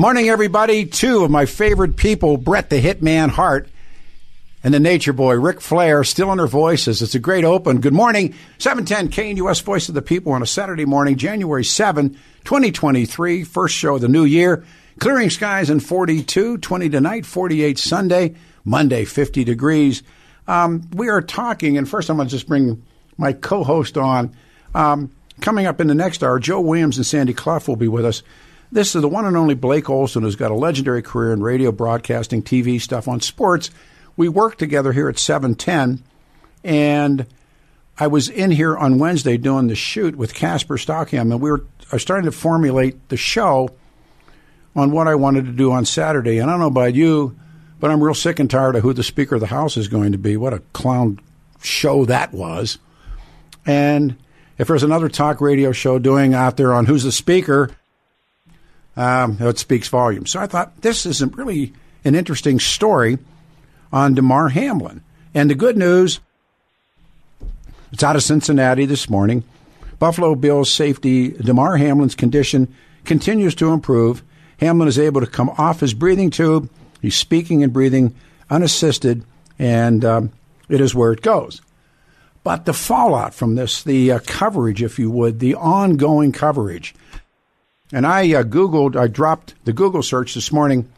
Morning, everybody. Two of my favorite people, Bret the Hitman Hart and the Nature Boy, Ric Flair, still in their voices. It's a great open. Good morning. 710 KNUS Voice of the People on a Saturday morning, January 7, 2023. First show of the new year. Clearing skies in 42, 20 tonight, 48 Sunday, Monday 50 degrees. Um, we are talking, and first I'm going to just bring my co host on. Um, coming up in the next hour, Joe Williams and Sandy Clough will be with us. This is the one and only Blake Olson, who's got a legendary career in radio, broadcasting, TV stuff on sports. We work together here at 710, and I was in here on Wednesday doing the shoot with Casper Stockham, and we were starting to formulate the show on what I wanted to do on Saturday. And I don't know about you, but I'm real sick and tired of who the Speaker of the House is going to be. What a clown show that was. And if there's another talk radio show doing out there on who's the Speaker, um, it speaks volumes. So I thought this is really an interesting story on Damar Hamlin. And the good news, it's out of Cincinnati this morning. Buffalo Bills safety Damar Hamlin's condition continues to improve. Hamlin is able to come off his breathing tube. He's speaking and breathing unassisted, and um, it is where it goes. But the fallout from this, the uh, coverage, if you would, the ongoing coverage, and I uh, Googled, I dropped the Google search this morning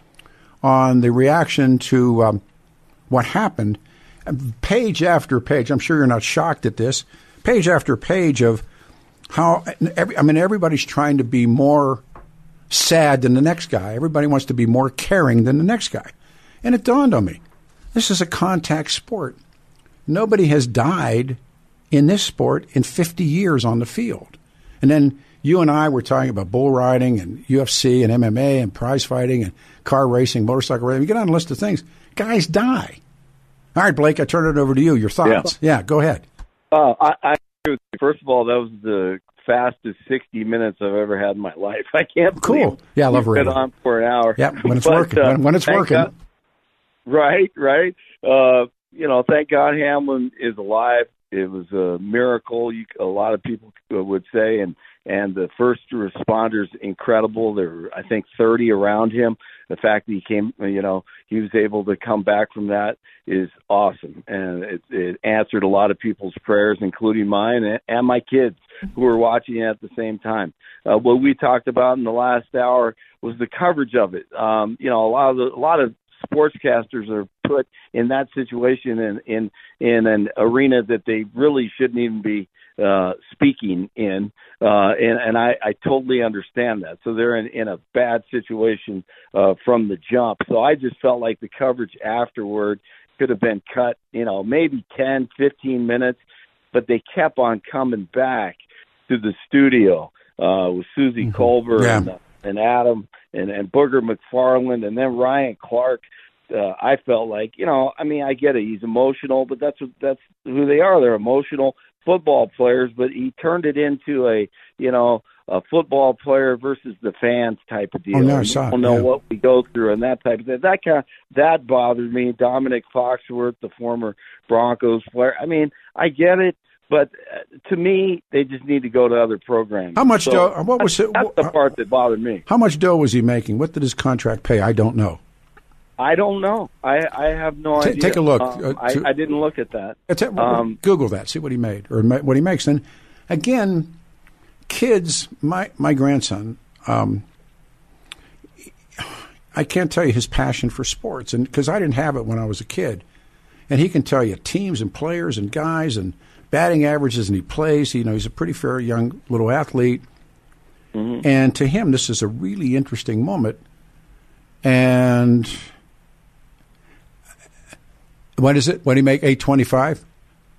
on the reaction to um, what happened. Page after page, I'm sure you're not shocked at this, page after page of how, every, I mean, everybody's trying to be more sad than the next guy. Everybody wants to be more caring than the next guy. And it dawned on me this is a contact sport. Nobody has died in this sport in 50 years on the field. And then you and I were talking about bull riding and UFC and MMA and prize fighting and car racing, motorcycle racing. You get on a list of things. Guys die. All right, Blake, I turn it over to you. Your thoughts? Yeah, yeah go ahead. Uh, I, I first of all, that was the fastest 60 minutes I've ever had in my life. I can't cool. Yeah, I love radio. Been on for an hour. Yeah, when it's but, working. Uh, when, when, it's working. God, right, right. Uh, you know, thank God Hamlin is alive. It was a miracle. You, a lot of people would say, and and the first responders incredible. There were, I think, 30 around him. The fact that he came, you know, he was able to come back from that is awesome, and it, it answered a lot of people's prayers, including mine and, and my kids who were watching at the same time. Uh, what we talked about in the last hour was the coverage of it. Um, you know, a lot of the, a lot of sportscasters are put in that situation in in in an arena that they really shouldn't even be uh, speaking in, uh, and, and I, I totally understand that. So they're in, in a bad situation uh, from the jump. So I just felt like the coverage afterward could have been cut, you know, maybe ten, fifteen minutes, but they kept on coming back to the studio uh, with Suzy mm-hmm. Kolber yeah. and, uh, and Adam and, and Booger McFarland and then Ryan Clark uh, I felt like, you know, I mean, I get it. He's emotional, but that's what that's who they are. They're emotional football players, but he turned it into a, you know, a football player versus the fans type of deal. Oh, no, I don't know yeah. what we go through and that type of thing. That kind of, that bothered me. Domonique Foxworth, the former Broncos player. I mean, I get it. But uh, to me, they just need to go to other programs. How much so dough? What was it? That's the part that bothered me. How much dough was he making? What did his contract pay? I don't know. I don't know. I, I have no T- idea. Take a look. Um, uh, I, I, didn't look at that. Um, Google that. See what he made or what he makes. And again, kids. My my grandson. Um, I can't tell you his passion for sports, and because I didn't have it when I was a kid, and he can tell you teams and players and guys and batting averages, and he plays. You know, he's a pretty fair young little athlete, mm-hmm. and to him, this is a really interesting moment. And what is it? What do you make? Eight twenty five.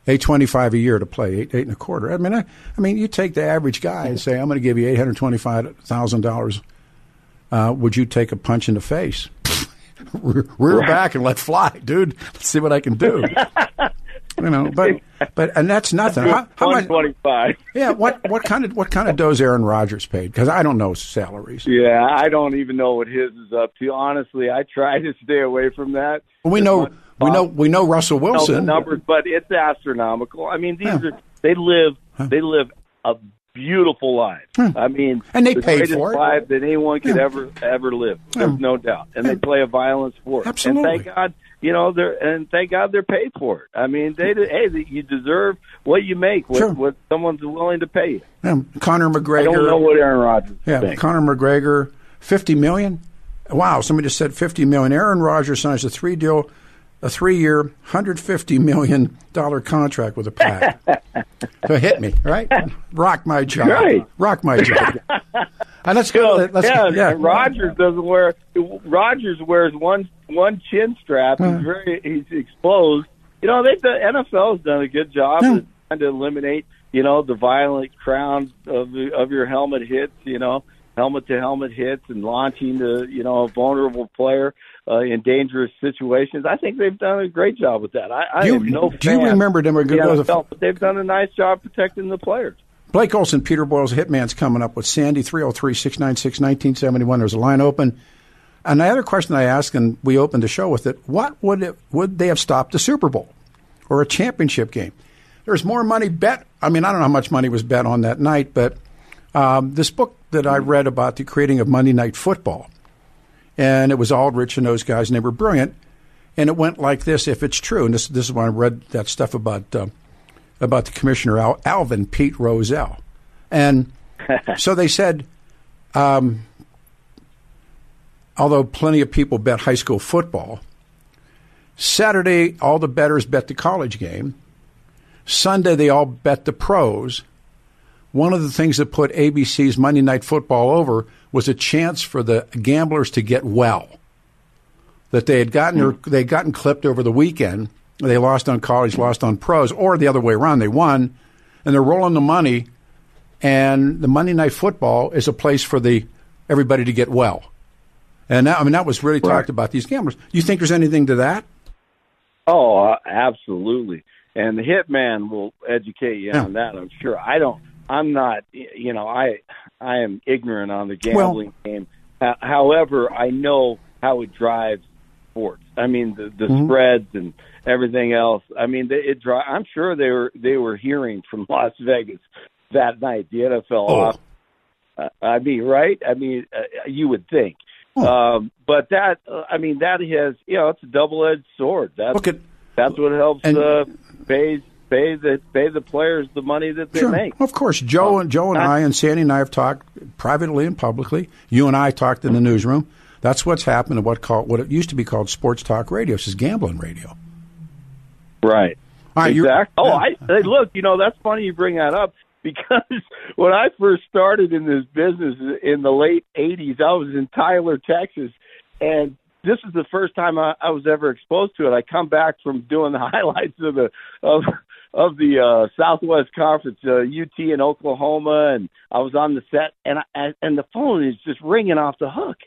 Eight twenty five a year to play eight eight and a quarter. I mean, I, I mean, you take the average guy and say, "I'm going to give you eight hundred twenty five thousand dollars uh, would you take a punch in the face? Rear back and let fly, dude. Let's see what I can do. you know, but but and that's nothing. How, how much? Twenty five. Yeah, what what kind of what kind of does Aaron Rodgers paid? Because I don't know salaries. Yeah, I don't even know what his is up to. Honestly, I try to stay away from that. We know we know we know Russell Wilson know the numbers, but it's astronomical. I mean, these yeah. are they live they live a beautiful life. Hmm. I mean, and they the paid greatest for it. life that anyone could Yeah. ever ever live. There's Yeah. no doubt, and they play a violent sport. Absolutely. And thank God, you know, they're and thank God they're paid for it. I mean, they hey, you deserve what you make. What, Sure. what someone's willing to pay you. Yeah, Conor McGregor. I don't know what Aaron Rodgers Yeah, thinks. Conor McGregor, fifty million. Wow, somebody just said fifty million. Aaron Rodgers signs a three deal, a three year, hundred fifty million dollar contract with a pack. so hit me, right? Rock my job. Right. Rock my job. and let's go. Well, let's, yeah, yeah. Rodgers doesn't wear. Rodgers wears one one chin strap. He's very he's exposed. You know, they the NFL's done a good job Yeah. of trying to eliminate. You know, the violent crown of the, of your helmet hits. You know, helmet to helmet hits and launching the you know a vulnerable player uh, in dangerous situations. I think they've done a great job with that. I, I you- am no do you remember them? We're the gonna go to the- NFL, but they've done a nice job protecting the players. Blake Olson, Peter Boyle's Hitman's coming up with Sandy 303 696 1971. There's a line open. And the other question I asked, and we opened the show with it, what would it, would they have stopped the Super Bowl or a championship game? There's more money bet. I mean, I don't know how much money was bet on that night, but um, this book that I read about the creating of Monday Night Football, and it was Arledge and those guys, and they were brilliant. And it went like this, if it's true. And this, this is when I read that stuff about uh, about the commissioner Al, Alvin Pete Rozelle, and so they said, um, although plenty of people bet high school football, Saturday all the bettors bet the college game. Sunday they all bet the pros. One of the things that put ABC's Monday Night Football over was a chance for the gamblers to get well. That they had gotten they had gotten clipped over the weekend. They lost on college, lost on pros, or the other way around. They won, and they're rolling the money. And the Monday Night Football is a place for the everybody to get well. And that, I mean that was really talked about these gamblers. You think there's anything to that? Oh, uh, absolutely. And the hitman will educate you Yeah. on that. I'm sure. I don't. I'm not. You know, I I am ignorant on the Well- gambling game. Ho- However, I know how it drives sports. I mean, the the Mm-hmm. spreads and everything else. I mean, they, it dri I'm sure they were they were hearing from Las Vegas that night. The NFL Oh. off. Uh, I mean, right? I mean, uh, you would think. Um, but that, uh, I mean, that has, you know, it's a double-edged sword. That's Look at that's what helps And- uh, pay pay the pay the players the money that they Sure. make. Of course, Joe and Joe and I and Sandy and I have talked privately and publicly. You and I talked in the newsroom. That's what's happened to what called what it used to be called sports talk radio. This is gambling radio. Right. All right, exactly. Oh. I hey, look. You know, that's funny you bring that up because when I first started in this business in the late '80s, I was in Tyler, Texas, and this is the first time I, I was ever exposed to it. I come back from doing the highlights of the of of the uh, Southwest Conference, uh, UT in Oklahoma, and I was on the set, and I, and the phone is just ringing off the hook,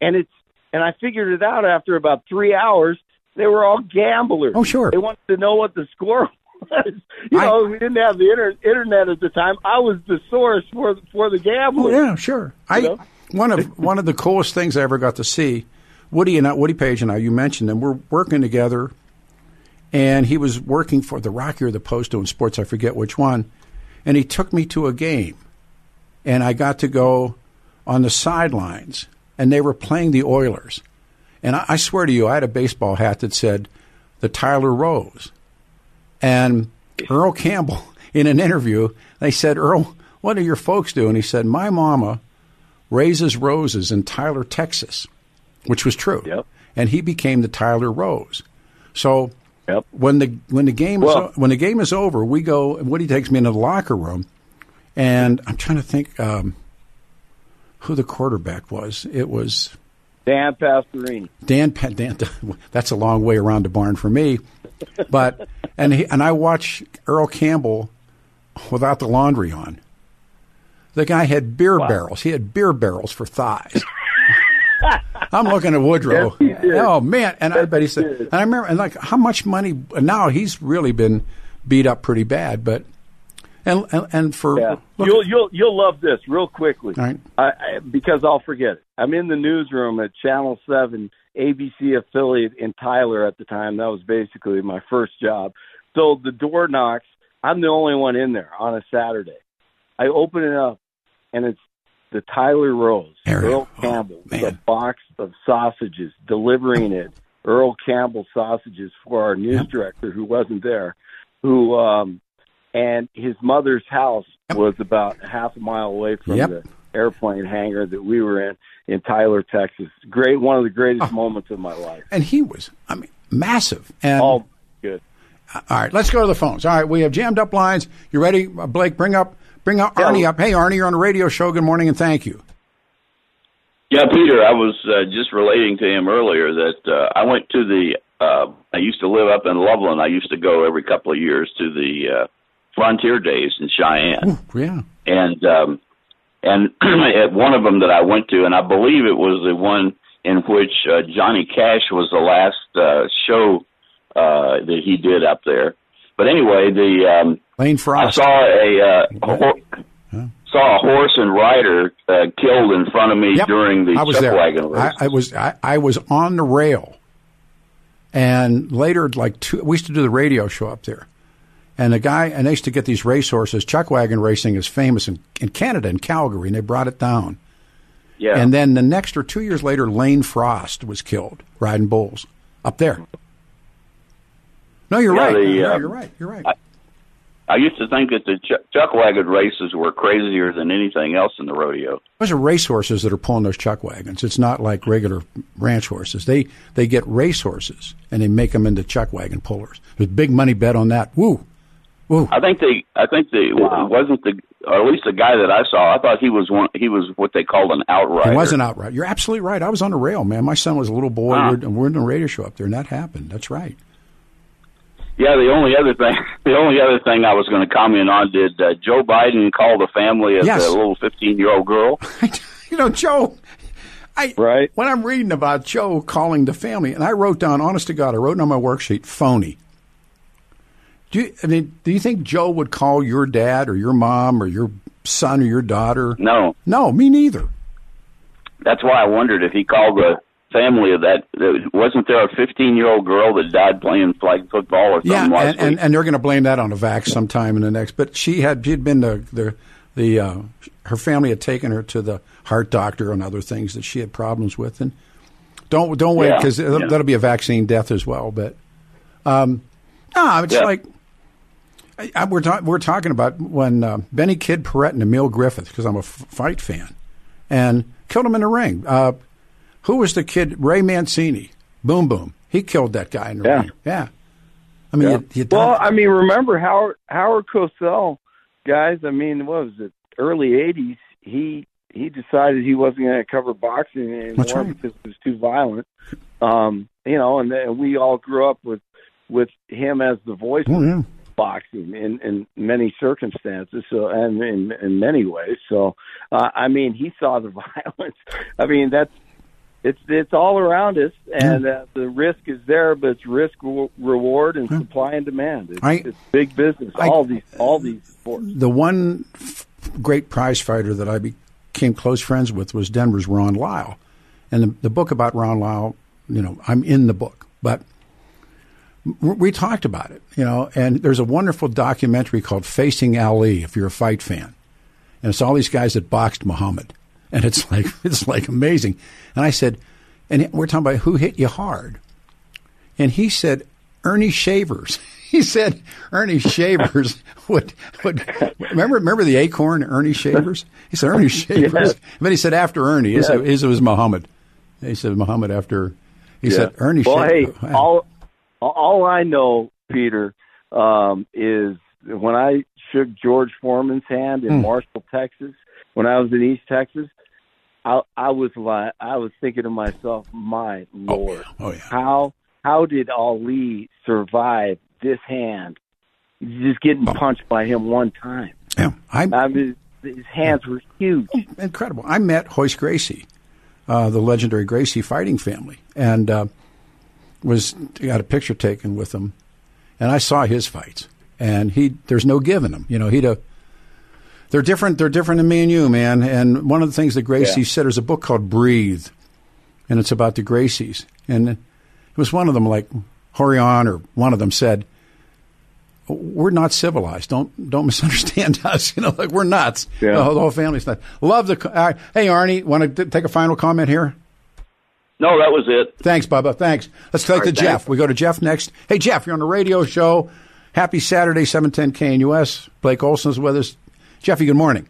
and it's and I figured it out after about three hours. They were all gamblers. Oh, sure. They wanted to know what the score was. You I- know, we didn't have the inter- internet at the time. I was the source for for the gamblers. Oh yeah, sure. I know? one of one of the coolest things I ever got to see. Woody and I, Woody Paige and I, you mentioned them. We're working together, and he was working for the Rocky or the Post doing sports. I forget which one, and he took me to a game, and I got to go on the sidelines, and they were playing the Oilers, and I, I swear to you, I had a baseball hat that said the Tyler Rose, and Earl Campbell in an interview, they said, Earl, what do your folks do? And he said, my mama raises roses in Tyler, Texas, which was true. Yep. And he became the Tyler Rose. So Yep. when the when the game is Well- o- when the game is over, we go. Woody takes me into the locker room, and I'm trying to think um, who the quarterback was. It was Dan Pastorini. Dan, Pa- Dan. That's a long way around the barn for me, but and he, and I watch Earl Campbell without the laundry on. The guy had beer barrels. He had beer barrels for thighs. I'm looking at Woodrow. Yes. Oh man, and I bet he said, did. and I remember, and like how much money now he's really been beat up pretty bad, but and and, and for Yeah, you'll you'll you'll love this real quickly. Right. I, I, because I'll forget it. I'm in the newsroom at Channel Seven, ABC affiliate in Tyler at the time. That was basically my first job. So the door knocks. I'm the only one in there on a Saturday. I open it up, and it's the Tyler Rose. Earl Oh, Campbell, man. the box of sausages, delivering it. Earl Campbell sausages for our news Yep. director who wasn't there, who um and his mother's house was about half a mile away from Yep. the airplane hangar that we were in in Tyler, Texas. Great, one of the greatest Oh. moments of my life. and he was, I mean, massive. And All good. all right, let's go to the phones. All right, we have jammed up lines. You ready, Uh, Blake? Bring up, bring up Arnie up. Hey, Arnie, you're on the radio show. Good morning and thank you. Yeah, Peter, I was uh, just relating to him earlier that uh, I went to the. Uh, I used to live up in Loveland. I used to go every couple of years to the uh, Frontier Days in Cheyenne, Yeah, and um, and at one of them that I went to, and I believe it was the one in which uh, Johnny Cash was the last uh, show uh, that he did up there. But anyway, the um, Lane I Frost. saw a, uh, a hor- saw a horse and rider uh, killed in front of me Yep. during the I was chuck there. wagon race. I, I was I, I was on the rail, and later, like two, we used to do the radio show up there, and the guy and they used to get these racehorses. Chuck wagon racing is famous in, in Canada in Calgary, and they brought it down. yeah, And then the next or two years later, Lane Frost was killed riding bulls up there. No, you're Yeah, right. the, No, uh, you're right. You're right. I- I used to think that the chuck, chuck wagon races were crazier than anything else in the rodeo. Those are racehorses that are pulling those chuck wagons. It's not like regular ranch horses. They they get racehorses and they make them into chuck wagon pullers. There's big money bet on that. Woo, woo. I think they. I think they it wasn't the or at least the guy that I saw. I thought he was one. He was what they called an outright. It wasn't outright. You're absolutely right. I was on the rail, man. My son was a little boy. Huh. We're, and we're in the radio show up there, and that happened. That's right. Yeah, the only other thing, the only other thing I was going to comment on, did uh, Joe Biden call the family of Yes. the little fifteen-year-old girl? you know, Joe. I, Right. When I'm reading about Joe calling the family, and I wrote down, honest to God, I wrote on my worksheet, phony. Do you, I mean, do you think Joe would call your dad or your mom or your son or your daughter? No, No, me neither. that's why I wondered if he called the family of that. Wasn't there a fifteen-year-old girl that died playing flag football or something Yeah, and, and, and they're going to blame that on a vax sometime in the next. But she had she had been the the, the uh, her family had taken her to the heart doctor and other things that she had problems with, and don't don't wait because yeah. that'll be a vaccine death as well. But um, no, it's Yeah. like. I, I, we're, ta- we're talking about when uh, Benny Kid Paret and Emil Griffith, because I'm a f- fight fan, and killed him in the ring. Uh, who was the kid? Ray Mancini. Boom Boom. He killed that guy in the Yeah. ring. Yeah. I mean, Yeah. you, you well, I mean, remember Howard Howard Cosell, guys. I mean, what was it? Early '80s. He he decided he wasn't going to cover boxing anymore right. because it was too violent. Um, you know, and then we all grew up with with him as the voice Oh, of boxing in in many circumstances. So and in in many ways. So uh, I mean, he saw the violence. I mean, that's it's it's all around us, and uh, the risk is there, but it's risk re- reward and supply and demand. It's, I- it's big business. I- all these all these sports. the one f- great prize fighter that I became close friends with was Denver's Ron Lyle, and the, the book about Ron Lyle, you know, I'm in the book, but we talked about it, you know, and there's a wonderful documentary called Facing Ali. If you're a fight fan, and it's all these guys that boxed Muhammad, and it's like it's like amazing. And I said, and we're talking about who hit you hard, and he said Earnie Shavers. He said Earnie Shavers would would remember remember the acorn Earnie Shavers. He said Earnie Shavers, Yes. but he said after Earnie, Yes. his was Muhammad. He said Muhammad after. He said Earnie. Well, hey, Shavers. all all I know, Peter, um, is when I shook George Foreman's hand in Hmm. Marshall, Texas, when I was in East Texas, I, I was like, I was thinking to myself, my lord, oh yeah. how how did Ali survive this hand? Just getting punched by him one time. yeah. I I mean, his hands were huge. incredible. I met Royce Gracie uh, the legendary Gracie fighting family, and uh, was got a picture taken with him, and I saw his fights, and he there's no giving him. You know, he'd a they're different. They're different than me and you, man. And one of the things that Gracie Yeah. said is a book called Breathe, and it's about the Gracies, and it was one of them like Rorion or one of them said, "We're not civilized. Don't don't misunderstand us. You know, like we're nuts. Yeah. The, whole, the whole family's nuts. Love the. Uh, hey, Arnie, want to take a final comment here? No, that was it. Thanks, Bubba. Thanks. Let's take All to right, Jeff. thanks. We go to Jeff next. Hey, Jeff, you're on the radio show. Happy Saturday, 710 KNUS. Blake Olson's with us. Jeffy, good morning.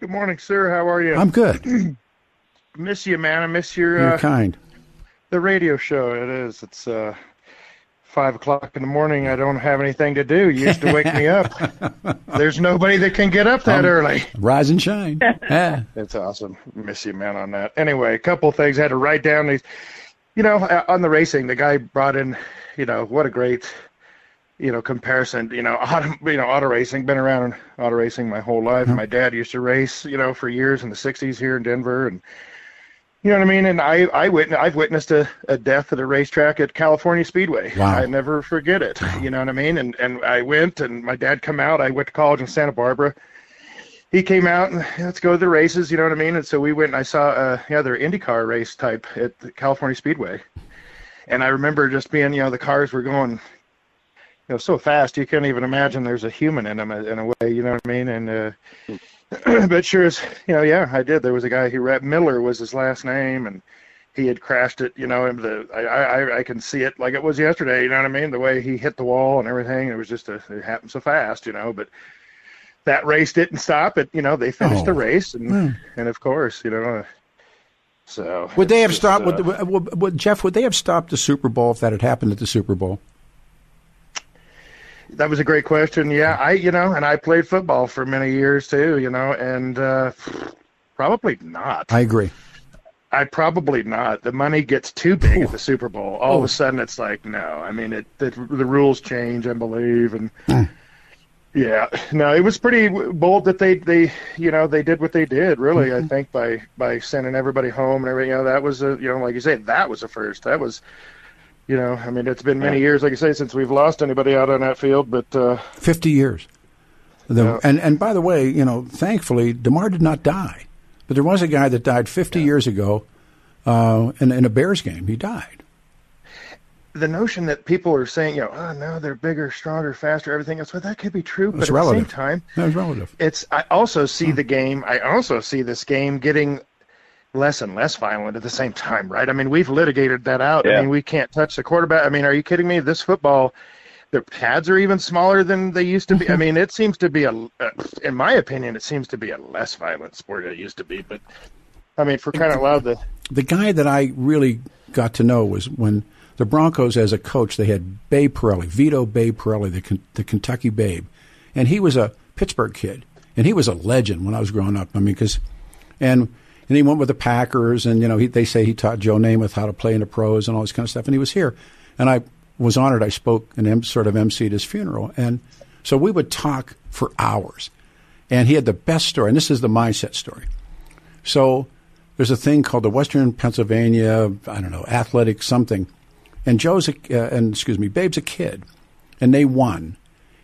Good morning, sir. How are you? I'm good. miss you, man. I miss your You're uh, kind. the radio show. It is. It's uh, five o'clock in the morning. I don't have anything to do. You used to wake me up. There's nobody that can get up that early. Rise and shine. Yeah. That's awesome. Miss you, man, on that. Anyway, a couple things. I had to write down these. You know, uh, on the racing, the guy brought in. You know, what a great. You know, comparison. You know, auto, you know, auto racing. Been around in auto racing my whole life. My dad used to race. You know, for years in the '60s here in Denver, and you know what I mean. And I, I witness, I've witnessed a, a death at a racetrack at California Speedway. Wow. I never forget it. You know what I mean. And and I went, and my dad come out. I went to college in Santa Barbara he came out and let's go to the races, you know what I mean? And so we went and I saw uh yeah, their IndyCar race type at the California Speedway. And I remember just being, you know, the cars were going you know so fast you can't even imagine there's a human in them in a way, you know what I mean? And uh but sure as you know, yeah, I did. There was a guy who Rhett Miller was his last name and he had crashed it, you know, and the I, I I can see it like it was yesterday, you know what I mean? The way he hit the wall and everything, it was just a, it happened so fast, you know, but that race didn't stop it. You know, they finished the Oh. race, and and of course, you know, uh, so Would they have just, stopped? uh, would, would, would, Jeff, would they have stopped the Super Bowl if that had happened at the Super Bowl? That was a great question. Yeah, I you know, and I played football for many years too. You know, and uh, probably not. I agree. I probably not. The money gets too big at the Super Bowl. All of a sudden, it's like no. I mean, it the, the rules change, I believe, and Hmm. yeah, no, it was pretty bold that they they you know they did what they did. Really, Mm-hmm. I think by by sending everybody home and everything. You know, that was a you know like you say that was a first. That was. You know, I mean, it's been many years, like I say, since we've lost anybody out on that field. But uh, 50 years. The, Yeah. and, and by the way, you know, thankfully, Damar did not die. But there was a guy that died 50 years ago uh, in, in a Bears game. He died. the notion that people are saying, you know, oh no, they're bigger, stronger, faster, everything else, well, that could be true. but It's at relative. the same time, That was relative. it's I also see the game. I also see this game getting less and less violent at the same time, right? I mean, we've litigated that out. Yeah. I mean, we can't touch the quarterback. I mean, are you kidding me? This football, the pads are even smaller than they used to be. I mean, it seems to be a, uh, in my opinion, it seems to be a less violent sport than it used to be. But I mean, for crying out loud, the The guy that I really got to know was when the Broncos, as a coach, they had Babe Parilli, Vito Babe Parilli, the, the Kentucky Babe. And he was a Pittsburgh kid. And he was a legend when I was growing up. I mean, because, and, and he went with the Packers, and, you know, he, they say he taught Joe Namath how to play in the pros and all this kind of stuff. And he was here. And I was honored. I spoke and sort of emceed his funeral. And so we would talk for hours. And he had the best story. And this is the mindset story. So there's a thing called the Western Pennsylvania, I don't know, athletic something. And Joe's, a, uh, and excuse me, Babe's a kid. And they won.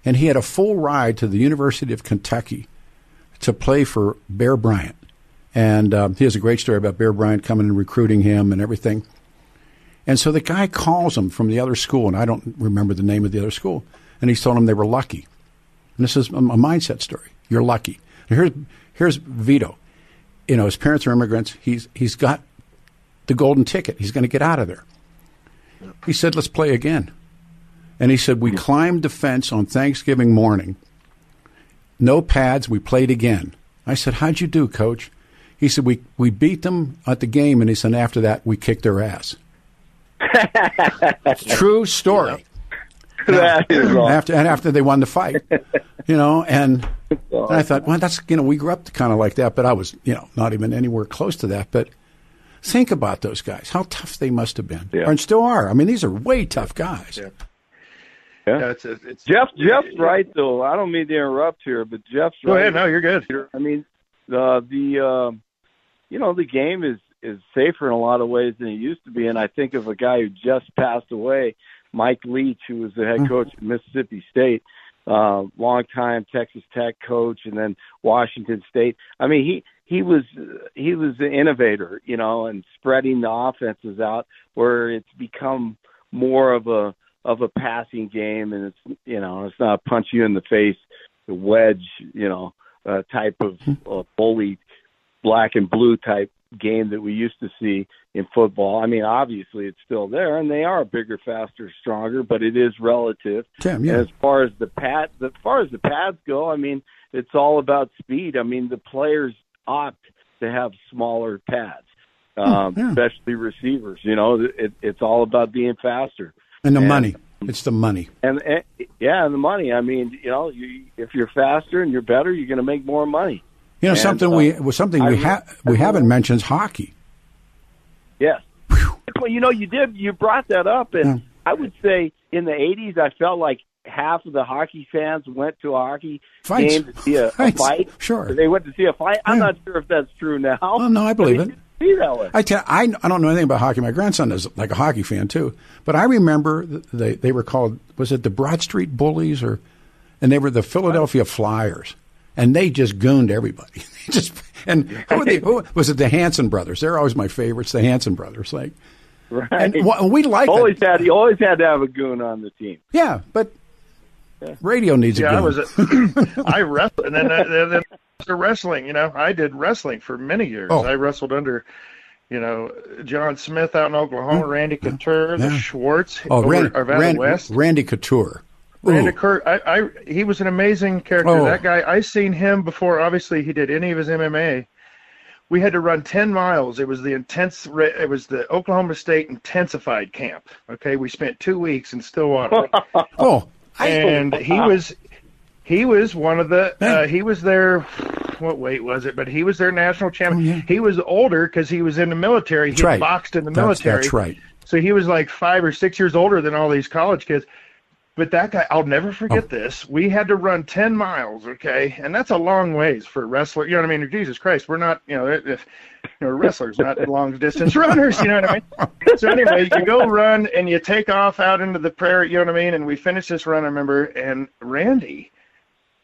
And he had a full ride to the University of Kentucky to play for Bear Bryant. And um, he has a great story about Bear Bryant coming and recruiting him and everything. And so the guy calls him from the other school, and I don't remember the name of the other school. And he's told him they were lucky. And this is a, a mindset story. You're lucky. And here's, here's Vito. You know, his parents are immigrants. He's, he's got the golden ticket. He's going to get out of there. He said, let's play again. And he said, we climbed the fence on Thanksgiving morning. No pads. We played again. I said, how'd you do, coach? He said, we, we beat them at the game. And he said, after that, we kicked their ass. True story. that is awesome. After and after they won the fight, you know, and, and I thought, well, that's you know, we grew up kind of like that, but I was you know not even anywhere close to that. But think about those guys, how tough they must have been, Yeah. and still are. I mean, these are way tough guys. Yeah. yeah, it's, it's Jeff, Jeff's right though. I don't mean to interrupt here, but Jeff's Go right. ahead. No, you're good. I mean, uh, the um you know the game is is safer in a lot of ways than he used to be. And I think of a guy who just passed away, Mike Leach, who was the head coach at Mississippi State, uh, longtime Texas Tech coach, and then Washington State. I mean, he he was he was the innovator, you know, and spreading the offenses out where it's become more of a of a passing game, and it's you know it's not punch you in the face, the wedge, you know, uh, type of uh, bully, black and blue type game that we used to see in football. I mean, obviously it's still there, and they are bigger, faster, stronger, but it is relative. Tim, yeah. As far as the pad, as far as the pads go, I mean, it's all about speed. I mean, the players opt to have smaller pads, um, yeah. especially receivers. You know, it, it's all about being faster. And the money. It's the money. And, and yeah, and the money. I mean, you know, you, if you're faster and you're better, you're going to make more money. You know, And, something uh, we was something I we ha- we haven't mentioned is hockey. Yes. Well, you know, you did. You brought that up, and I would say in the '80s, I felt like half of the hockey fans went to a hockey Fights. game to see a, a fight. Sure. they went to see a fight. I'm Yeah. not sure if that's true now. Oh no, I believe But it. Used to Be that way. I tell I, I don't know anything about hockey. My grandson is like a hockey fan too. But I remember they they were called was it the Broad Street Bullies or and they were the Philadelphia Flyers and they just gooned everybody. Just and who, were they, who was it? The Hanson brothers. They're always my favorites. The Hanson brothers. Like right. and we like always that. had you always had to have a goon on the team. Yeah, but radio needs a goon. I goon. was. A, I wrestled, and then, uh, then, after wrestling. You know, I did wrestling for many years. Oh. I wrestled under, you know, John Smith out in Oklahoma, mm. Randy Couture, the Yeah. Schwartz, oh, over Randy, at Arvada Randy, West. Randy Couture. Randy Couture. I, I, he was an amazing character. Oh. That guy, I seen him before. Obviously, he did any of his MMA. We had to run ten miles. It was the intense. It was the Oklahoma State intensified camp. Okay, we spent two weeks in Stillwater. Oh, and he was he was one of the uh, he was their what weight was it? But he was their national champion Oh, yeah. he was older because he was in the military. He right. boxed in the That's- military. that's right. so he was like five or six years older than all these college kids. But that guy i'll never forget Oh. this. We had to run 10 miles okay? And that's a long ways for a wrestler. You know what i mean? Jesus christ we're not you know if you know wrestlers not long distance runners you know what i mean? So anyway you go run and you take off out into the prairie you know what i mean? And we finished this run i remember and randy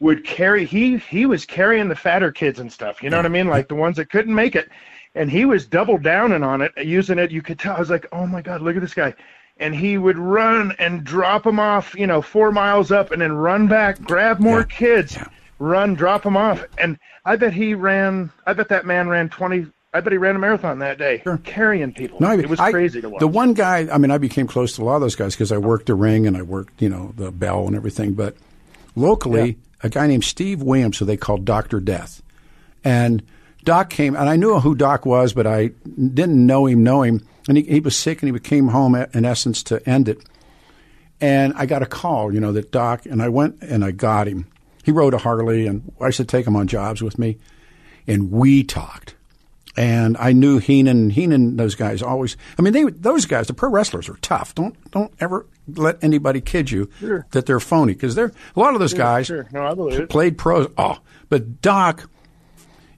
would carry he he was carrying the fatter kids and stuff you know what i mean? Like the ones that couldn't make it. And he was double downing on it using it. You could tell i was like oh my god look at this guy. And he would run and drop them off you know four miles up and then run back grab more Yeah. kids Yeah. run drop them off. And i bet he ran i bet that man ran 20 i bet he ran a marathon that day carrying people. No, I- it was I- crazy to watch. The one guy, I mean, I became close to a lot of those guys because I worked the ring and I worked, you know, the bell and everything. But locally, a guy named Steve Williams, who they called Doctor Death, and Doc came, and I knew who Doc was, but I didn't know him. Know him, and he, he was sick, and he came home in essence to end it. And I got a call, you know, that Doc, and I went and I got him. He rode a Harley, and I should take him on jobs with me, and we talked and I knew Heenan. Heenan, those guys always. I mean, they those guys, the pro wrestlers, are tough. Don't don't ever let anybody kid you that they're phony because they're a lot of those guys sure. No, I played pros. Oh, but Doc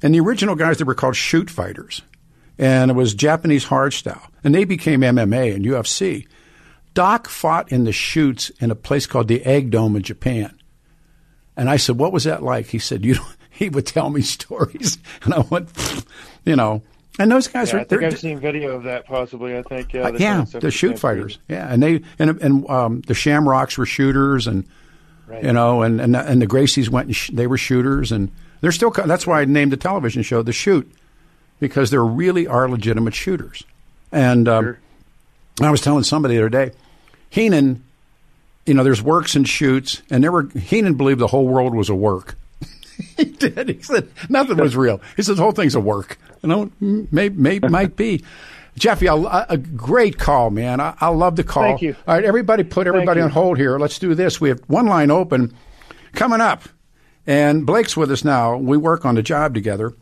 and the original guys that were called shoot fighters, and it was Japanese hardstyle, and they became MMA and UFC. Doc fought in the shoots in a place called the Egg Dome in Japan. And I said, "What was that like?" He said, "You." Don't, he would tell me stories, and I went, you know. And those guys yeah, are I think I've seen video of that possibly i think yeah uh, the yeah, tennis stuff the shoot fighters. Yeah, and they and and um, the Shamrocks were shooters, and Right. you know, and and and the Gracies went and sh- they were shooters, and they're still. That's why I named the television show the Shoot, because there really are legitimate shooters. And um, I was telling somebody the other day, Heenan, you know, there's works and shoots, and there were Heenan believed the whole world was a work. he did. He said nothing was real. He said the whole thing's a work. You know, may, may, might be. Jeffy, a, a great call, man. I, I love the call. Thank you. All right, everybody, put everybody on hold here. Let's do this. We have one line open coming up, and Blake's with us now. We work on the job together.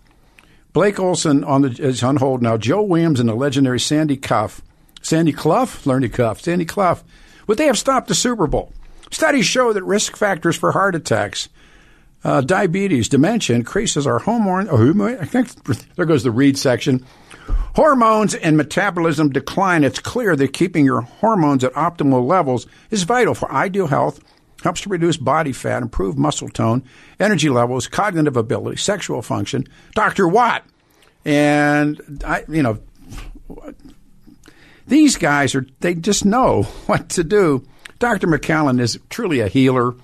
Blake Olson on the is on hold now. Joe Williams and the legendary Sandy Cuff, Sandy Clough, Learny Cuff, Sandy Clough. Would they have stopped the Super Bowl? Studies show that risk factors for heart attacks uh, diabetes, dementia increases our hormone. Oh, I think there goes the read section. Hormones and metabolism decline. It's clear that keeping your hormones at optimal levels is vital for ideal health. Helps to reduce body fat, improve muscle tone, energy levels, cognitive ability, sexual function. Dr. Watt. And I, you know, these guys are, they just know what to do. Dr. McCallum is truly a healer.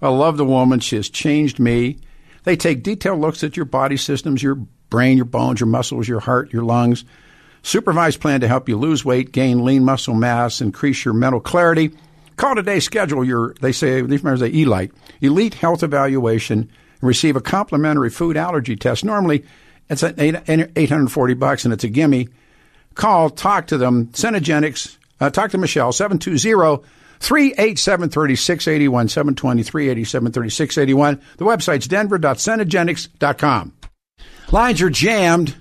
I love the woman. She has changed me. They take detailed looks at your body systems, your brain, your bones, your muscles, your heart, your lungs. Supervised plan to help you lose weight, gain lean muscle mass, increase your mental clarity. Call today, schedule your, they say, these members say ELITE, Elite Health Evaluation, and receive a complimentary food allergy test. Normally, it's at 840 bucks and it's a gimme. Call, talk to them, Cenegenics, uh, talk to Michelle, 720 387 3681, 720 387 3681. The website's denver.cenegenics.com. Lines are jammed.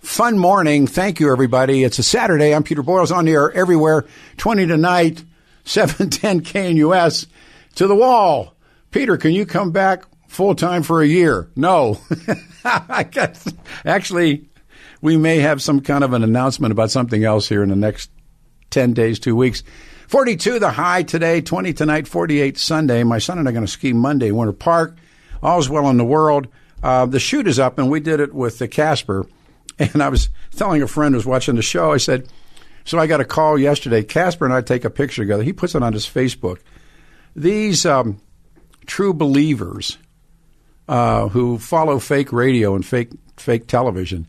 Fun morning. Thank you, everybody. It's a Saturday. I'm Peter Boyles on the air everywhere. 20 tonight, 710 KNUS to the wall. Peter, can you come back full time for a year? No. I guess, actually, we may have some kind of an announcement about something else here in the next 10 days, two weeks. 42 the high today, 20 tonight, 48 Sunday. My son and I are going to ski Monday, Winter Park. All's well in the world. Uh, the shoot is up, and we did it with the Casper. And I was telling a friend who was watching the show, I said, so I got a call yesterday. Casper and I take a picture together. He puts it on his Facebook. These um, true believers uh, who follow fake radio and fake fake television,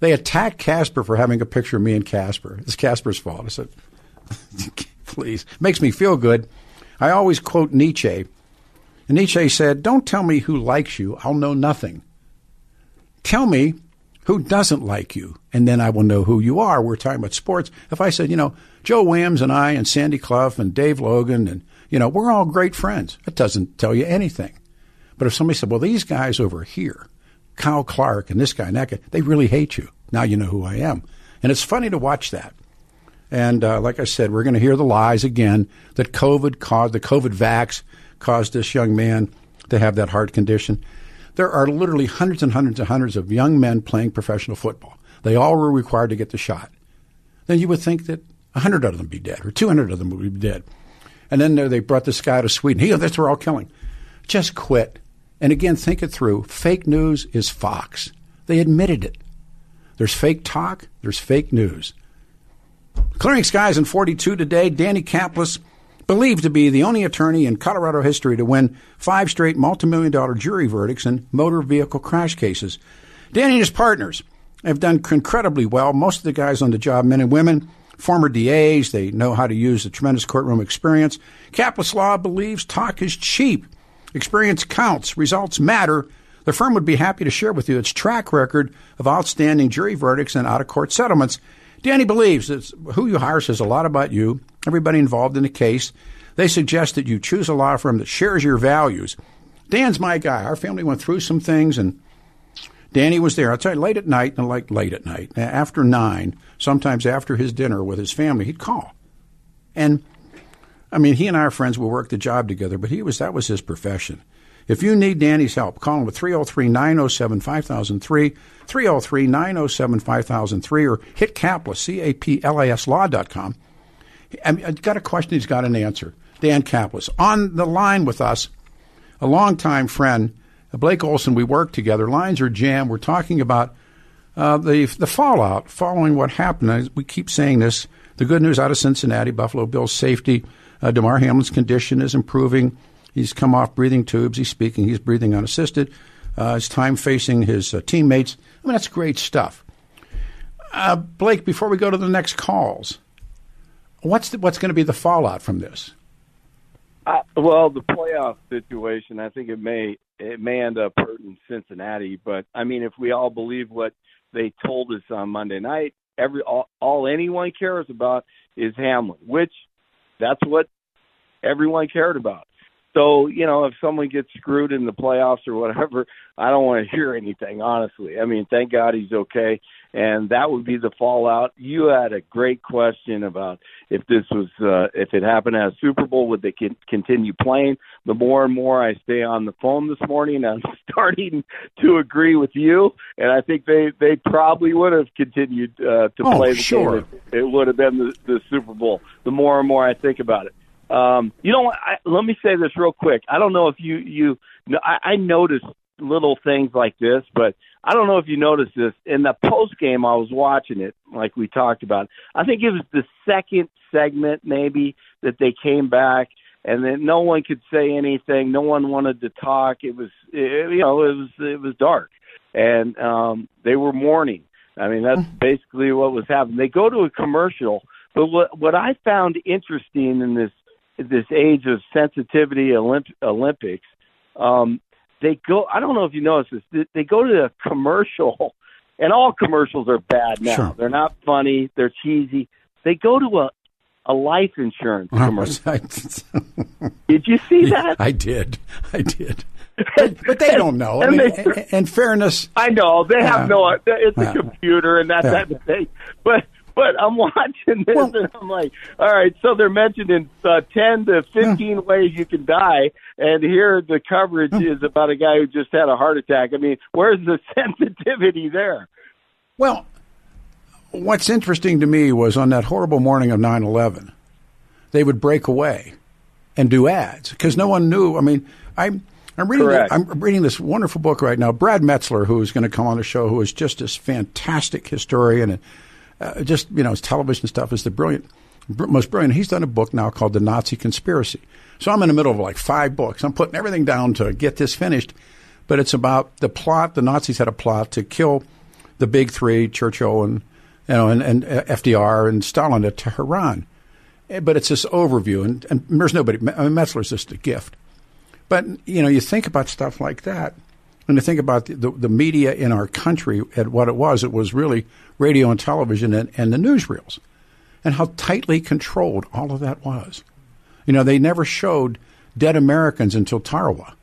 they attack Casper for having a picture of me and Casper. It's Casper's fault. I said, please. Makes me feel good. I always quote Nietzsche. And Nietzsche said, Don't tell me who likes you, I'll know nothing. Tell me who doesn't like you, and then I will know who you are. We're talking about sports. If I said, you know, Joe Williams and I and Sandy Clough and Dave Logan and, you know, we're all great friends, it doesn't tell you anything. But if somebody said, well, these guys over here, Kyle Clark and this guy and that guy, they really hate you. Now you know who I am. And it's funny to watch that. And uh, like I said, we're going to hear the lies again that COVID caused, the COVID vax caused this young man to have that heart condition. There are literally hundreds and hundreds and hundreds of young men playing professional football. They all were required to get the shot. Then you would think that 100 of them be dead or 200 of them would be dead. And then they brought this guy to Sweden. He, that's we're all killing. Just quit. And again, think it through. Fake news is Fox. They admitted it. There's fake talk, there's fake news. Clearing skies in 42 today. Danny Caplis, believed to be the only attorney in Colorado history to win five straight multimillion dollar jury verdicts in motor vehicle crash cases. Danny and his partners have done incredibly well. Most of the guys on the job, men and women, former DAs, they know how to use the tremendous courtroom experience. Caplis Law believes talk is cheap. Experience counts. Results matter. The firm would be happy to share with you its track record of outstanding jury verdicts and out of court settlements. Danny believes that who you hire says a lot about you, everybody involved in the case. They suggest that you choose a law firm that shares your values. Dan's my guy. Our family went through some things, and Danny was there. I'll tell you, late at night, and like late at night, after nine, sometimes after his dinner with his family, he'd call. And I mean, he and are friends. We worked the job together, but he was that was his profession. If you need Danny's help, call him at 303 907 5003, 303 907 5003, or hit Caplis, C A P L A S law.com. I've got a question, he's got an answer. Dan Caplis. On the line with us, a longtime friend, Blake Olson, we work together. Lines are jammed. We're talking about uh, the the fallout following what happened. We keep saying this. The good news out of Cincinnati, Buffalo Bills safety. Uh, Damar Hamlin's condition is improving. He's come off breathing tubes. He's speaking. He's breathing unassisted. Uh, his time facing his uh, teammates. I mean, that's great stuff. Uh, Blake, before we go to the next calls, what's the, what's going to be the fallout from this? Uh, well, the playoff situation, I think it may it may end up hurting Cincinnati. But I mean, if we all believe what they told us on Monday night, every all, all anyone cares about is Hamlin, which that's what everyone cared about. So you know, if someone gets screwed in the playoffs or whatever, I don't want to hear anything. Honestly, I mean, thank God he's okay, and that would be the fallout. You had a great question about if this was uh, if it happened at a Super Bowl, would they con- continue playing? The more and more I stay on the phone this morning, I'm starting to agree with you, and I think they they probably would have continued uh, to Oh, play the sure. game. It, it would have been the, the Super Bowl. The more and more I think about it. Um, you know what? I, let me say this real quick. I don't know if you you. I, I noticed little things like this, but I don't know if you noticed this in the post game. I was watching it, like we talked about. I think it was the second segment, maybe that they came back, and then no one could say anything. No one wanted to talk. It was, it, you know, it was it was dark, and um, they were mourning. I mean, that's basically what was happening. They go to a commercial, but what what I found interesting in this this age of sensitivity Olymp- Olympics, um, they go. I don't know if you noticed this. They, they go to the commercial, and all commercials are bad now. Sure. They're not funny. They're cheesy. They go to a a life insurance commercial. Did you see that? I did. I did. But, but they don't know. I And mean, they- in- fairness, I know they have no. It's a computer and that Yeah. type of thing. But but I'm watching this Well- and I'm like, all right. So they're mentioning uh, ten to fifteen ways you can die, and here the coverage is about a guy who just had a heart attack. I mean, where's the sensitivity there? Well, what's interesting to me was on that horrible morning of 9 11, they would break away and do ads because no one knew. I mean, I'm. I'm reading. I'm reading this wonderful book right now. Brad Meltzer, who is going to come on the show, who is just this fantastic historian and uh, just, you know, his television stuff is the brilliant, br- most brilliant. He's done a book now called The Nazi Conspiracy. So I'm in the middle of like five books. I'm putting everything down to get this finished. But it's about the plot. The Nazis had a plot to kill the big three, Churchill and, you know, and, and uh, FDR and Stalin at Tehran. Eh, But it's this overview, and, and there's nobody. I mean, Meltzer's just a gift. But you know, you think about stuff like that, and you think about the, the, the media in our country at what it was. It was really radio and television and, and the newsreels, and how tightly controlled all of that was. You know, they never showed dead Americans until Tarawa.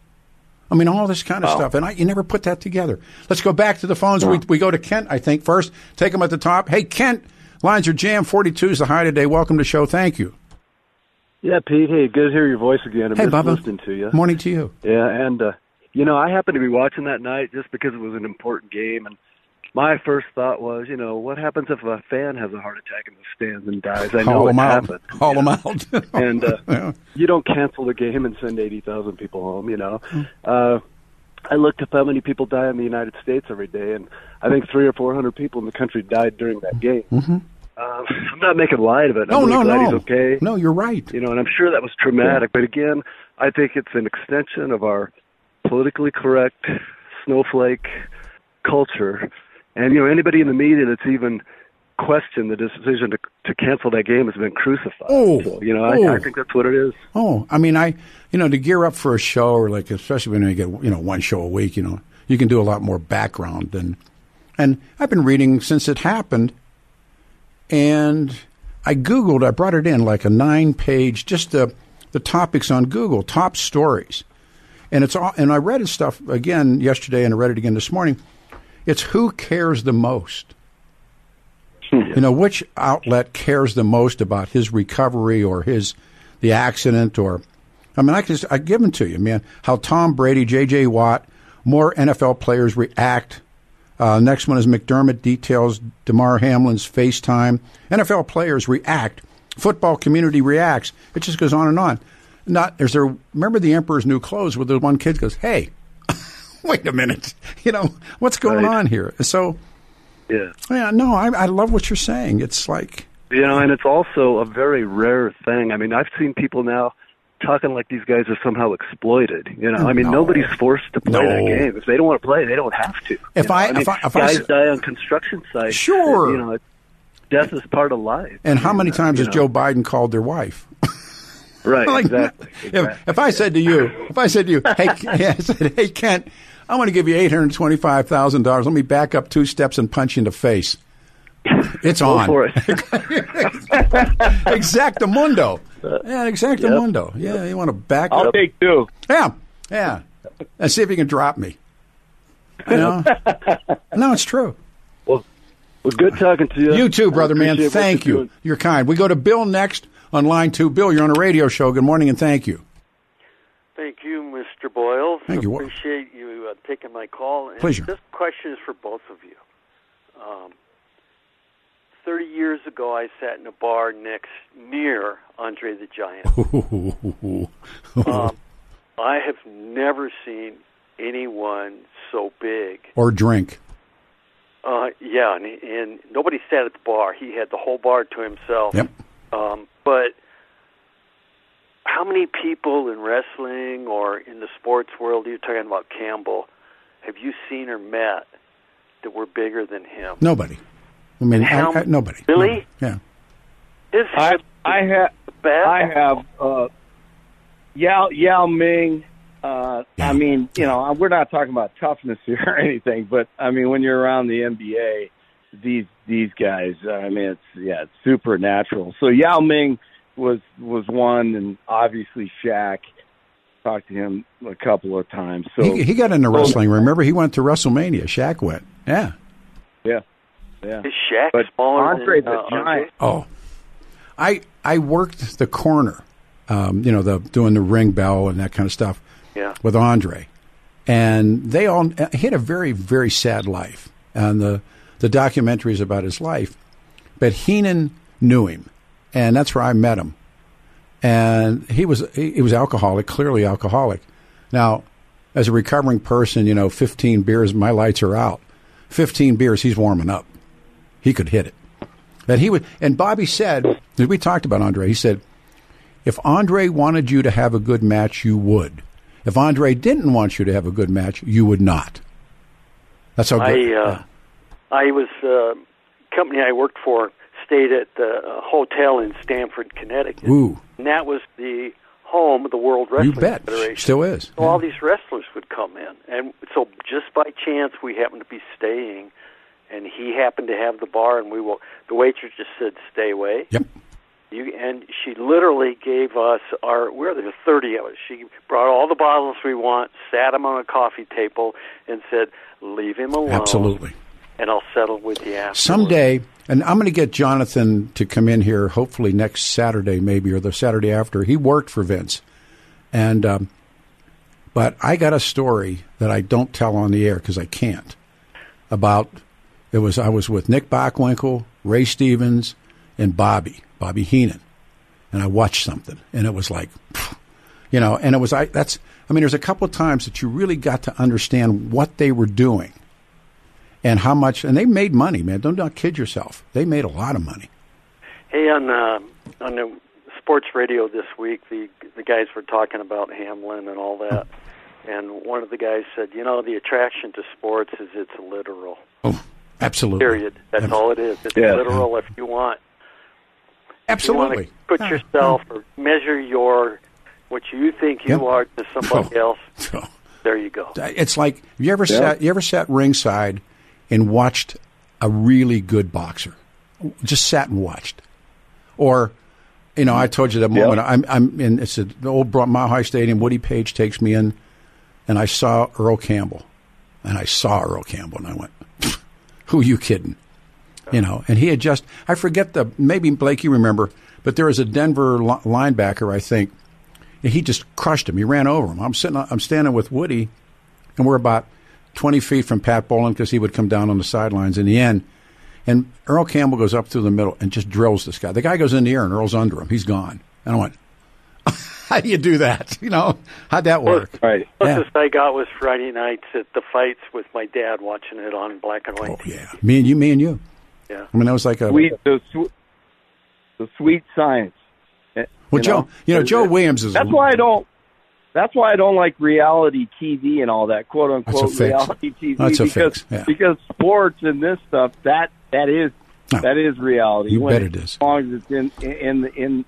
I mean, all this kind of stuff, and I, you never put that together. Let's go back to the phones. We, we go to Kent, I think, first. Take him at the top. Hey, Kent, lines are jammed. 42 is the high today. Welcome to the show. Thank you. Yeah, Pete. Hey, good to hear your voice again. I Hey, missed Bubba. listening to you. Morning to you. Yeah, and uh, you know, I happened to be watching that night just because it was an important game, and my first thought was, you know, what happens if a fan has a heart attack in the stands and dies? I know Haul it happened. Haul them out. and uh, Yeah. you don't cancel the game and send eighty thousand people home. You know, uh, I looked up how many people die in the United States every day, and I think three or four hundred people in the country died during that game. Mm-hmm. Um, I'm not making light of it. No, I'm really no, glad no. he's okay. No, you're right. You know, and I'm sure that was traumatic. But again, I think it's an extension of our politically correct snowflake culture. And you know, anybody in the media that's even questioned the decision to to cancel that game has been crucified. Oh. so, you know, Oh. I, I think that's what it is. Oh, I mean, I, you know, to gear up for a show or like, especially when you get, you know, one show a week, you know, you can do a lot more background than, and I've been reading since it happened and I Googled, I brought it in like a nine page, just the, the topics on Google, top stories. And it's all, and I read his stuff again yesterday and I read it again this morning. It's who cares the most. You know, which outlet cares the most about his recovery or his the accident or I mean I can I give them to you, man. How Tom Brady, J.J. Watt, more NFL players react. Uh, next one is McDermott details Damar Hamlin's FaceTime. NFL players react. Football community reacts. It just goes on and on. Not is there? Remember the Emperor's New Clothes, where the one kid goes, "Hey, wait a minute, you know what's going Right. on here?" So Yeah. yeah, no, I, I love what you're saying. It's like, You know, and it's also a very rare thing. I mean, I've seen people now talking like these guys are somehow exploited. You know, I mean, No. nobody's forced to play that No. game. If they don't want to play, they don't have to. If know, I- mean, if I- if I guys s- die on construction sites. Sure. You know, death is part of life. and how many times has know. Joe Biden called their wife? Right. Like, exactly. If, exactly. if I said to you, if I said to you, hey, yeah, I said, hey, Kent, I want to give you eight hundred twenty-five thousand dollars. Let me back up two steps and punch you in the face. It's Go on. for it. Exactamundo. that. Yeah, exactamundo. Yeah, you want to back up. I'll up. take two. Yeah, yeah. And see if you can drop me. You know? no, it's true. Well, well, good talking to you. You too, brother man. Thank you're you. doing. You're kind. We go to Bill next on line two. Bill, you're on a radio show. Good morning and thank you. Thank you, Mr. Boyle. Thank you. Appreciate you uh, taking my call. And Pleasure. This question is for both of you. Um, Thirty years ago, I sat in a bar next near Andre the Giant. um, I have never seen anyone so big. or drink. Uh, yeah, and, and nobody sat at the bar. He had the whole bar to himself. Yep. Um, but how many people in wrestling or in the sports world, you're talking about Campbell, have you seen or met that were bigger than him? Nobody. I mean, I, How- I, nobody. Really? Yeah. His I I have. I have uh, Yao Yao Ming. Uh, I mean, you know, we're not talking about toughness here or anything, but I mean, when you're around the NBA, these these guys, I mean, it's yeah, it's supernatural. So Yao Ming was was one, and obviously Shaq. Talked to him a couple of times. So he, he got into wrestling. Remember, he went to WrestleMania. Shaq went. Yeah. yeah, yeah. Is Shaq But smaller Andre than the uh, Giant. Andre? Oh, I I worked the corner, um, you know, the doing the ring bell and that kind of stuff Yeah. with Andre, and they all he had a very very sad life, and the the documentaries about his life, but Heenan knew him, and that's where I met him, and he was he, he was alcoholic, clearly alcoholic. Now, as a recovering person, you know, fifteen beers, my lights are out. Fifteen beers, he's warming up. He could hit it. That he would, and Bobby said, as we talked about Andre, he said, if Andre wanted you to have a good match, you would. If Andre didn't want you to have a good match, you would not. That's how good. I uh, I was uh, company I worked for stayed at the uh, hotel in Stamford, Connecticut, Ooh, and that was the home of the World Wrestling you bet. Federation. Still is. So all these wrestlers would come in, and so just by chance we happened to be staying, and he happened to have the bar, and we will. The waitress just said, "Stay away." Yep. You and she literally gave us our. Where there were thirty of us. She brought all the bottles we want, sat them on a coffee table, and said, "Leave him alone." Absolutely. And I'll settle with you after. Someday, and I'm going to get Jonathan to come in here, hopefully next Saturday, maybe, or the Saturday after. He worked for Vince, and um, but I got a story that I don't tell on the air because I can't. About it was I was with Nick Bockwinkel, Ray Stevens, and Bobby Bobby Heenan, and I watched something, and it was like, you know, and it was I. That's I mean, there's a couple of times that you really got to understand what they were doing and how much and they made money man don't not kid yourself they made a lot of money Hey, on uh, on the sports radio this week, the the guys were talking about Hamlin and all that, and one of the guys said, "You know, the attraction to sports is it's literal. oh absolutely Period. That's Abs- all it is. It's Yeah. literal. If you want, absolutely you want to put yourself or measure your what you think you Yep. are to somebody else. So, There you go. it's like have you ever sat you ever sat ringside and watched a really good boxer. Just sat and watched. Or you know i told you that moment i'm i'm in it's a, the old mile high stadium Woody Paige takes me in and i saw earl campbell. And i saw earl campbell and i went who are you kidding? You know and he had just i forget the maybe blake you remember but there was a denver li- linebacker i think and he just crushed him. He ran over him. I'm sitting i'm standing with woody and we're about 20 feet from pat Bowlen because he would come down on the sidelines in the end and earl campbell goes up through the middle and just drills this guy the guy goes in the air and earl's under him he's gone and i went how do you do that you know how'd that work Right. Yeah. Closest I got was Friday nights at the fights with my dad watching it on black and white. oh yeah me and you me and you Yeah. i mean that was like a Sweet, the, sw- the sweet science. Well you joe know? you know joe uh, williams is That's why I don't. That's why I don't like reality TV and all that quote unquote That's a fix. reality TV That's a because fix, yeah. because sports and this stuff that that is No. that is reality. You when bet it is. As long as it's in in in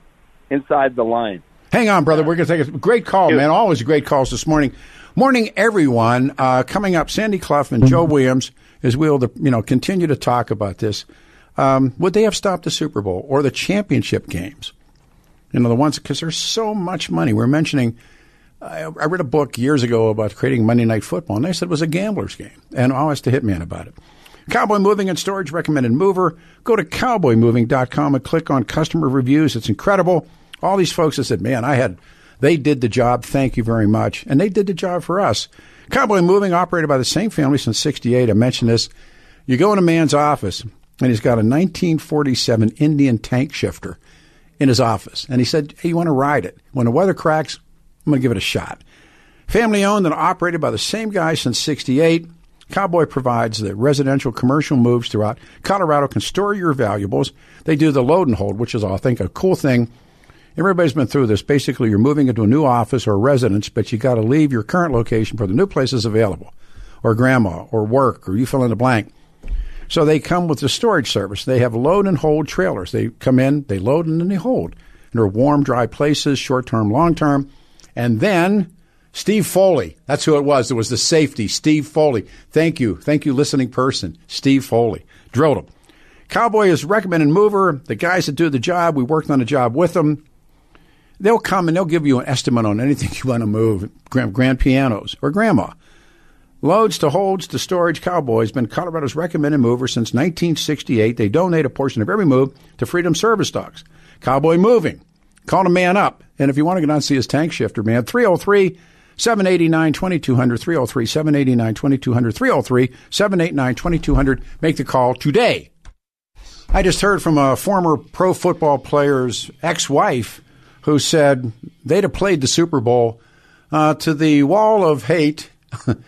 inside the line. Hang on, brother. We're going to take a great call, man. Always great calls this morning. Morning, everyone. Uh, coming up, Sandy Clough and Joe Williams, as we'll you know continue to talk about this. Um, would they have stopped the Super Bowl or the championship games You know, the ones, because there's so much money. We're mentioning, I, I read a book years ago about creating Monday Night Football, and they said it was a gambler's game. And oh, I asked the hitman about it. Cowboy Moving and Storage recommended mover. Go to cowboymoving.com and click on customer reviews. It's incredible. All these folks have said, man, I had, they did the job. Thank you very much. And they did the job for us. Cowboy Moving, operated by the same family since 68. I mentioned this. You go in a man's office, and he's got a 1947 Indian tank shifter in his office. And he said, Hey, you want to ride it? When the weather cracks, I'm going to give it a shot. Family owned and operated by the same guy since 68. Cowboy provides the residential commercial moves throughout. Colorado can store your valuables. They do the load and hold, which is, I think, a cool thing. Everybody's been through this. Basically, you're moving into a new office or residence, but you got to leave your current location for the new places available, or grandma, or work, or you fill in the blank. So they come with the storage service. They have load and hold trailers. They come in, they load, and then they hold. And they're warm, dry places, short term, long term. And then Steve Foley, that's who it was. It was the safety, Steve Foley. Thank you. Thank you, listening person, Steve Foley. Drilled him. Cowboy is recommended mover. The guys that do the job, we worked on a job with them. They'll come and they'll give you an estimate on anything you want to move, grand, grand pianos or grandma. Loads to holds to storage Cowboy has been Colorado's recommended mover since 1968. They donate a portion of every move to Freedom Service Dogs. Cowboy Moving. Call a man up. And if you want to go down and see his tank shifter, man, 303 789 2200, 303 789 2200, 303 789 2200. Make the call today. I just heard from a former pro football player's ex wife who said they'd have played the Super Bowl uh, to the wall of hate.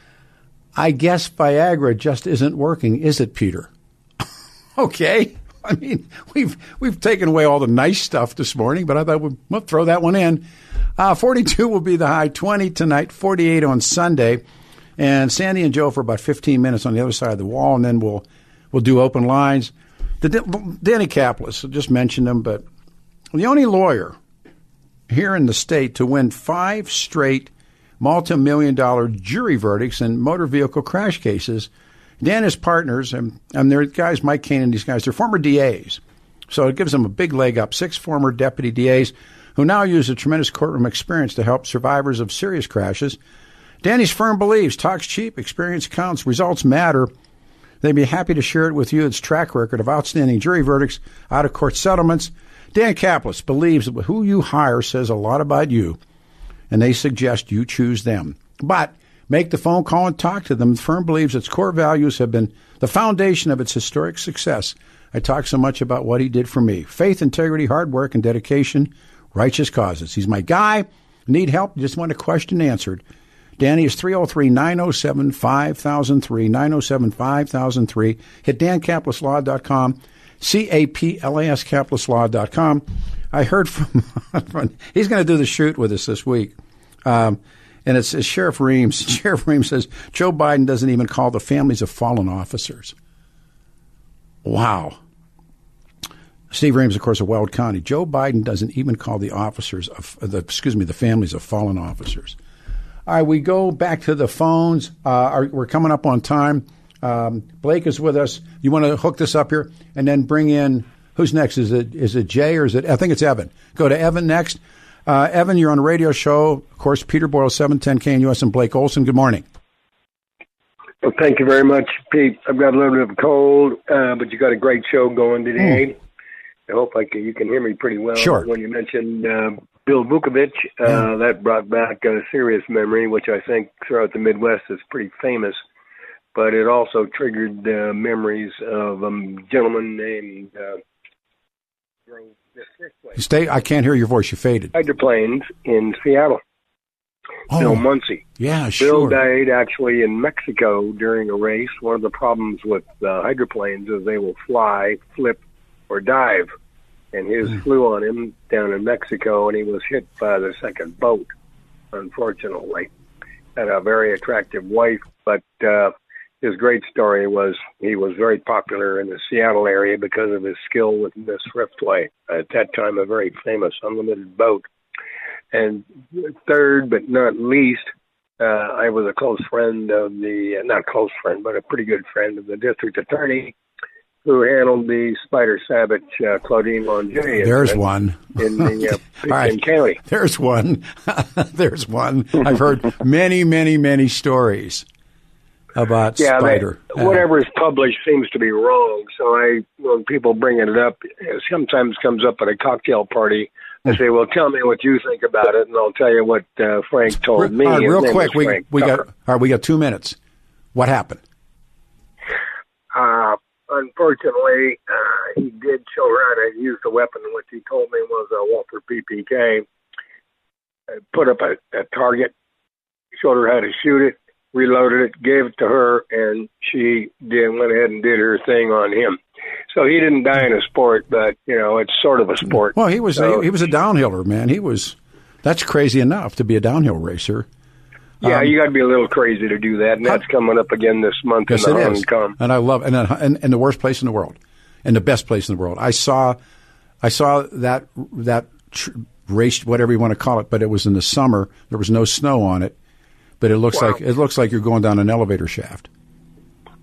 I guess Viagra just isn't working, is it, Peter? okay. I mean, we've we've taken away all the nice stuff this morning, but I thought we'd we'll throw that one in. Uh, 42 will be the high, 20 tonight, 48 on Sunday, and Sandy and Joe for about 15 minutes on the other side of the wall, and then we'll we'll do open lines. The Danny Caplis, I just mentioned him, but the only lawyer here in the state to win five straight multi-million dollar jury verdicts in motor vehicle crash cases. Dan and his partners, and, and their guys, Mike Kane and these guys, they're former DAs. So it gives them a big leg up. Six former deputy DAs who now use a tremendous courtroom experience to help survivors of serious crashes. Danny's firm believes talks cheap, experience counts, results matter. They'd be happy to share it with you. Its track record of outstanding jury verdicts, out of court settlements. Dan Caplis believes that who you hire says a lot about you and they suggest you choose them. But make the phone call and talk to them. The firm believes its core values have been the foundation of its historic success. I talk so much about what he did for me faith, integrity, hard work, and dedication, righteous causes. He's my guy. Need help? Just want a question answered. Danny is 303 907 5003, 907 5003. Hit dancaplislaw.com, C A P L A S capislaslaw.com. I heard from, he's going to do the shoot with us this week. Um, and it's, it's Sheriff Reams. Sheriff Reams says Joe Biden doesn't even call the families of fallen officers. Wow. Steve Reams, of course, of Weld County. Joe Biden doesn't even call the officers of the excuse me the families of fallen officers. All right, we go back to the phones. Uh, we're coming up on time. Um, Blake is with us. You want to hook this up here and then bring in Who's next? Is it is it Jay or is it? I think it's Evan. Go to Evan next. Uh, Evan, you're on a radio show. Of course, Peter Boyle, 710 KNUS, and US and Blake Olson. Good morning. Well, thank you very much, Pete. I've got a little bit of a cold, uh, but you got a great show going today. Mm. I hope I can, you can hear me pretty well. Sure. When you mentioned uh, Bill Vukovich, uh, mm. that brought back a serious memory, which I think throughout the Midwest is pretty famous. But it also triggered uh, memories of a gentleman named uh, Stay. I can't hear your voice. You faded. Hydroplanes in Seattle. Oh, Bill Muncey. Yeah, sure. Bill died actually in Mexico during a race. One of the problems with uh, hydroplanes is they will fly, flip, or dive. And his mm. flew on him down in Mexico, and he was hit by the second boat. Unfortunately, had a very attractive wife, but uh, his great story was he was very popular in the Seattle area because of his skill with Miss Thriftway, at that time a very famous unlimited boat. And third but not least, uh, I was a close friend of the, uh, not close friend, but a pretty good friend of the district attorney, who handled the Spider Sabich uh, Claudine Longet. There's one in the uh, All right. County. There's one. There's one. I've heard many, many, many stories about Yeah, they, Spider. Uh, whatever is published seems to be wrong. So I, when people bring it up, it sometimes comes up at a cocktail party. I say, "Well, tell me what you think about it," and I'll tell you what uh, Frank told me. All right, real quick, we we got all right. We got two minutes. What happened? Uh, unfortunately, uh, he did show her how to use the weapon, which he told me was a Walther PPK. Uh, put up a, a target, showed her how to shoot it, reloaded it, gave it to her, and she did went ahead and did her thing on him. So he didn't die in a sport, but you know it's sort of a sport. Well, he was So- a, he was a downhiller, man. He was that's crazy enough to be a downhill racer. yeah, um, you got to be a little crazy to do that, and that's coming up again this month Yes, in the it Hong is. Kong. And I love and, and and the worst place in the world, and the best place in the world. I saw, I saw that that tr- race, whatever you want to call it, but it was in the summer. There was no snow on it, but it looks Wow. like it looks like you're going down an elevator shaft.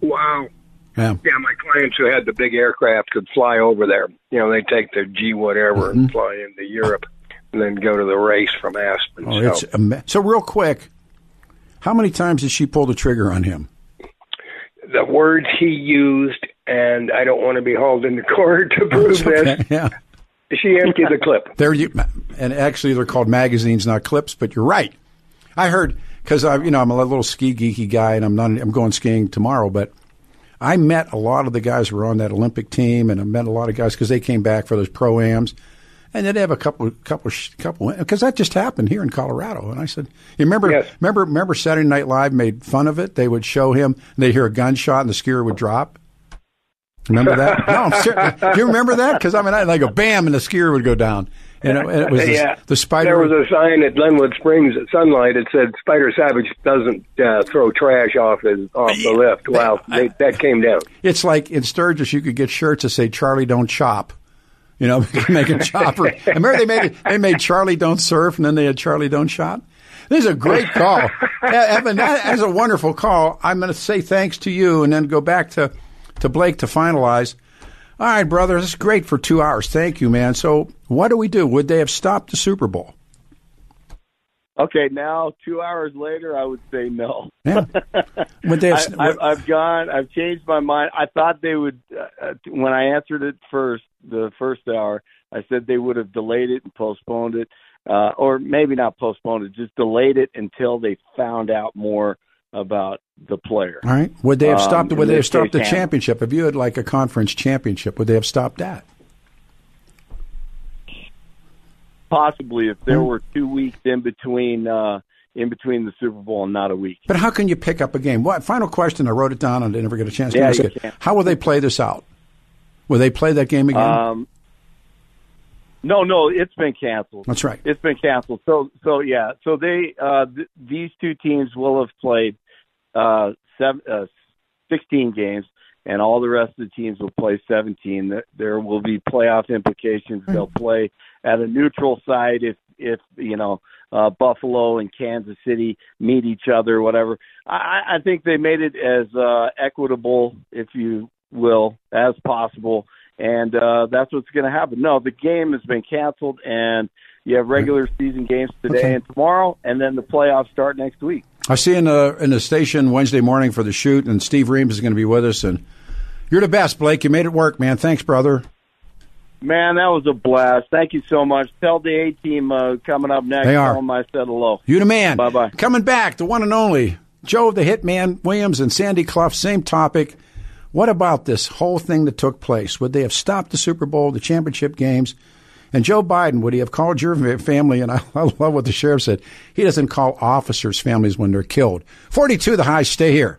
Wow. Yeah. Yeah, my clients who had the big aircraft could fly over there. You know, they take their G whatever and Mm-hmm. fly into Europe, and then go to the race from Aspen. Oh, so, it's ama- so real quick. How many times did she pull the trigger on him? the words he used, and I don't want to be hauled into court to prove okay, this. Yeah. She emptied the clip. There you, and actually they're called magazines, not clips. But you're right. I heard because I, you know, I'm a little ski geeky guy, and I'm not. I'm going skiing tomorrow, but I met a lot of the guys who were on that Olympic team, and I met a lot of guys because they came back for those pro ams, and then they have a couple, couple, couple, because that just happened here in Colorado. And I said, you remember, Yes. remember, remember, Saturday Night Live made fun of it. They would show him, and they'd hear a gunshot, and the skier would drop. Remember that? no, I'm serious. Do you remember that? Because I mean, I like go bam, and the skier would go down, and it, and it was the, yeah. the spider. There was a sign at Glenwood Springs at Sunlight that said Spider Sabich doesn't uh, throw trash off his off the lift. Wow, they, that came down. It's like in Sturgis, you could get shirts that say "Charlie don't chop." You know, make a chopper. I remember they made it, they made Charlie don't surf, and then they had Charlie don't shot. This is a great call, Evan. That is a wonderful call. I'm going to say thanks to you, and then go back to to Blake to finalize. All right, brother, this is great for two hours. Thank you, man. So, what do we do? Would they have stopped the Super Bowl? Okay, now two hours later, I would say no. Yeah. Would they I, have? I've, I've gone. I've changed my mind. I thought they would. Uh, uh, when I answered it first, the first hour, I said they would have delayed it and postponed it, uh, or maybe not postponed it, just delayed it until they found out more about the player. All right. Would they have Um, stopped? in would they have stopped the Hamlin. championship? If you had like a conference championship, would they have stopped that? Possibly, if there Hmm. were two weeks in between, uh, in between the Super Bowl and not a week. But how can you pick up a game? What final question? I wrote it down and I never get a chance to Yeah, ask it. can. How will they play this out? Will they play that game again? Um, no, no, it's been canceled. That's right. It's been canceled. So, so yeah. So they, uh, th- these two teams will have played uh, seven, uh, 16 games, and all the rest of the teams will play 17. There- There will be playoff implications. They'll play at a neutral site if, if you know, uh, Buffalo and Kansas City meet each other, whatever. I, I think they made it as uh, equitable, if you will, as possible and uh, that's what's going to happen. No, the game has been canceled, and you have regular season games today Okay. and tomorrow, and then the playoffs start next week. I see in the in the station Wednesday morning for the shoot, and Steve Reams is going to be with us. And you're the best, Blake. You made it work, man. Thanks, brother. Man, that was a blast. Thank you so much. Tell the A team uh, coming up next. They are. Tell them I said hello. You the man. Bye bye. Coming back, the one and only Joe the Hitman Williams and Sandy Clough. Same topic. What about this whole thing that took place? Would they have stopped the Super Bowl, the championship games? And Joe Biden, would he have called your family? And I, I love what the sheriff said. He doesn't call officers' families when they're killed. 42 the high. Stay here.